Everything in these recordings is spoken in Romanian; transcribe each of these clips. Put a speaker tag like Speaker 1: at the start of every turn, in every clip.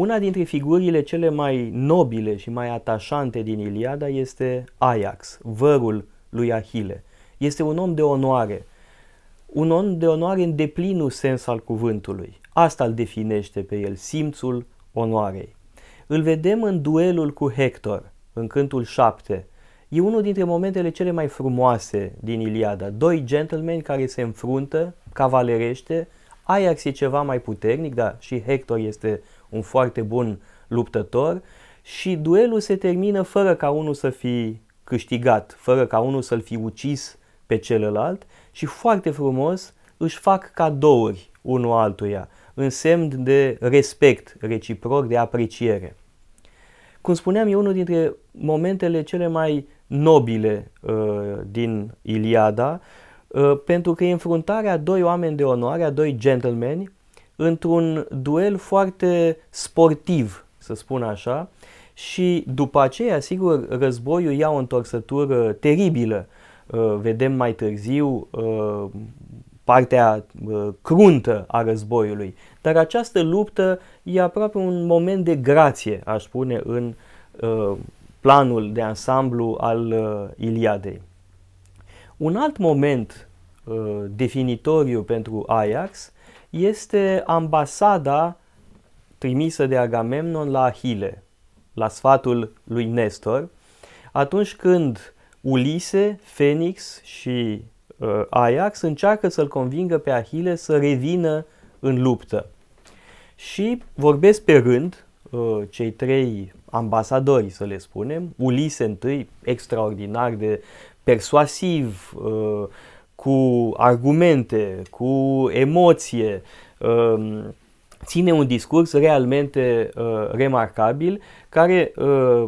Speaker 1: Una dintre figurile cele mai nobile și mai atașante din Iliada este Ajax, vărul lui Ahile. Este un om de onoare, un om de onoare în deplinul sens al cuvântului. Asta îl definește pe el, simțul onoarei. Îl vedem în duelul cu Hector, în cântul 7. E unul dintre momentele cele mai frumoase din Iliada. Doi gentlemen care se înfruntă cavalerește. Ajax e ceva mai puternic, dar și Hector este un foarte bun luptător și duelul se termină fără ca unul să fi câștigat, fără ca unul să-l fi ucis pe celălalt și foarte frumos își fac cadouri unul altuia, în semn de respect reciproc, de apreciere. Cum spuneam, e unul dintre momentele cele mai nobile uh, din Iliada, uh, pentru că e înfruntarea doi oameni de onoare, a doi gentlemen, într-un duel foarte sportiv, să spun așa, și după aceea, sigur, războiul ia o întorsătură teribilă. Uh, vedem mai târziu uh, partea uh, cruntă a războiului. Dar această luptă e aproape un moment de grație, aș spune, în planul de ansamblu al Iliadei. Un alt moment definitoriu pentru Ajax este ambasada trimisă de Agamemnon la Ahile, la sfatul lui Nestor, atunci când Ulise, Phoenix și uh, Ajax încearcă să-l convingă pe Ahile să revină în luptă. Și vorbesc pe rând uh, cei trei ambasadori, să le spunem, Ulise întâi, extraordinar de persuasiv, uh, cu argumente, cu emoție, uh, ține un discurs realmente uh, remarcabil care, uh,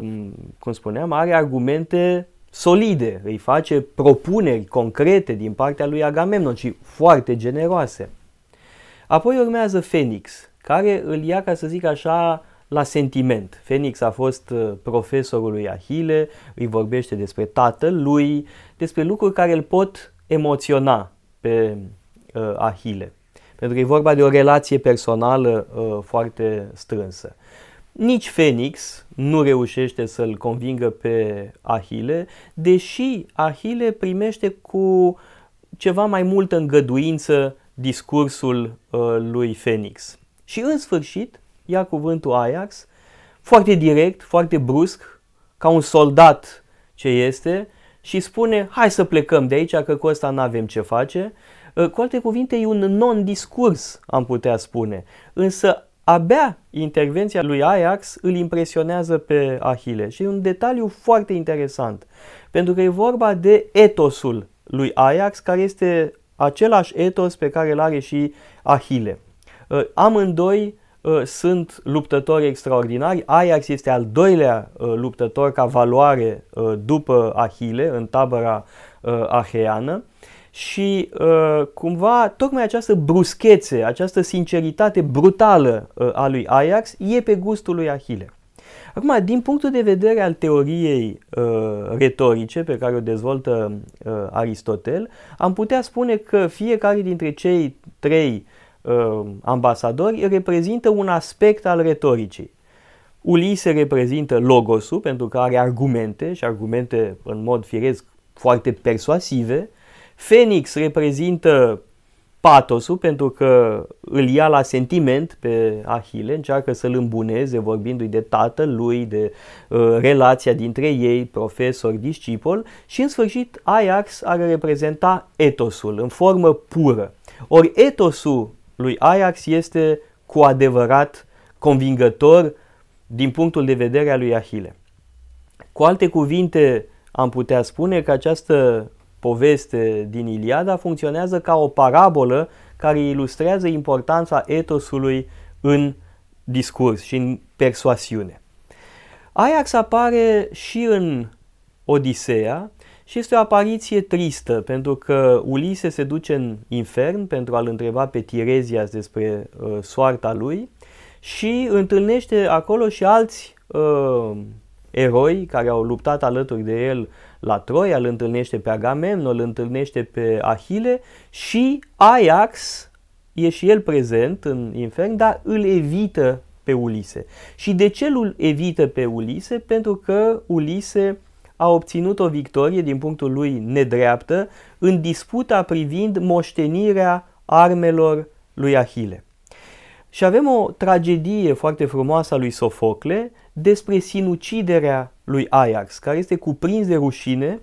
Speaker 1: cum spuneam, are argumente solide, îi face propuneri concrete din partea lui Agamemnon și foarte generoase. Apoi urmează Phoenix, care îl ia, ca să zic așa, la sentiment. Phoenix a fost uh, profesorul lui Ahile, îi vorbește despre tatăl lui, despre lucruri care îl pot emoționa pe uh, Ahile. Pentru că e vorba de o relație personală uh, foarte strânsă. Nici Phoenix nu reușește să-l convingă pe Ahile, deși Ahile primește cu ceva mai multă îngăduință discursul uh, lui Phoenix. Și în sfârșit ia cuvântul Ajax, foarte direct, foarte brusc, ca un soldat ce este, și spune, hai să plecăm de aici, că cu ăsta nu avem ce face. Uh, cu alte cuvinte, e un non-discurs, am putea spune. Însă abia intervenția lui Ajax îl impresionează pe Ahile. Și e un detaliu foarte interesant, pentru că e vorba de etosul lui Ajax, care este același etos pe care îl are și Ahile. Uh, amândoi uh, sunt luptători extraordinari. Ajax este al doilea uh, luptător ca valoare după Ahile în tabăra aheană și uh, cumva tocmai această bruschețe, această sinceritate brutală uh, a lui Ajax e pe gustul lui Ahile. Acum, din punctul de vedere al teoriei uh, retorice pe care o dezvoltă uh, Aristotel, am putea spune că fiecare dintre cei trei uh, ambasadori reprezintă un aspect al retoricii. Ulise reprezintă logosul pentru că are argumente și argumente în mod firesc foarte persuasive, Phoenix reprezintă patosul pentru că îl ia la sentiment pe Ahile, încearcă să-l îmbuneze vorbindu-i de tatăl lui, de uh, relația dintre ei, profesor, discipol și în sfârșit Ajax ar reprezenta etosul în formă pură. Ori etosul lui Ajax este cu adevărat convingător din punctul de vedere al lui Ahile. Cu alte cuvinte, am putea spune că această poveste din Iliada funcționează ca o parabolă care ilustrează importanța etosului în discurs și în persoasiune. Ajax apare și în Odiseea și este o apariție tristă pentru că Ulise se duce în infern pentru a-l întreba pe Tirezias despre uh, soarta lui și întâlnește acolo și alți uh, eroi care au luptat alături de el la Troia, îl întâlnește pe Agamemnon, îl întâlnește pe Ahile și Ajax e și el prezent în infern, dar îl evită pe Ulise. Și de ce îl evită pe Ulise? Pentru că Ulise a obținut o victorie din punctul lui nedreaptă în disputa privind moștenirea armelor lui Ahile. Și avem o tragedie foarte frumoasă a lui Sofocle despre sinuciderea lui Ajax, care este cuprins de rușine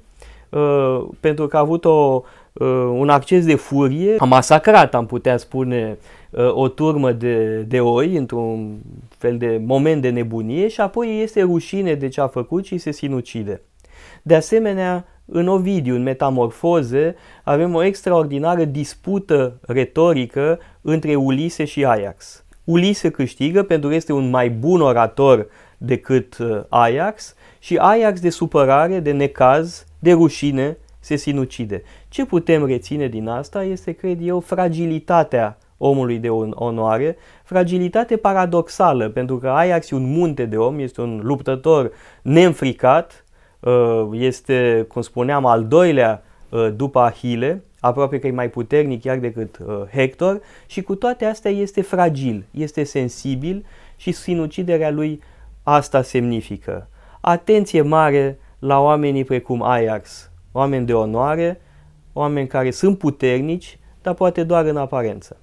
Speaker 1: uh, pentru că a avut o, uh, un acces de furie, a masacrat, am putea spune, uh, o turmă de, de oi într-un fel de moment de nebunie și apoi este rușine de ce a făcut și se sinucide. De asemenea, în Ovidiu, în Metamorfoze, avem o extraordinară dispută retorică între Ulise și Ajax. Ulise câștigă pentru că este un mai bun orator decât uh, Ajax și Ajax de supărare, de necaz, de rușine se sinucide. Ce putem reține din asta este, cred eu, fragilitatea omului de onoare, fragilitate paradoxală, pentru că Ajax e un munte de om, este un luptător neînfricat, uh, este, cum spuneam, al doilea uh, după Ahile, aproape că e mai puternic chiar decât Hector și cu toate astea este fragil, este sensibil și sinuciderea lui asta semnifică. Atenție mare la oamenii precum Ajax, oameni de onoare, oameni care sunt puternici, dar poate doar în aparență.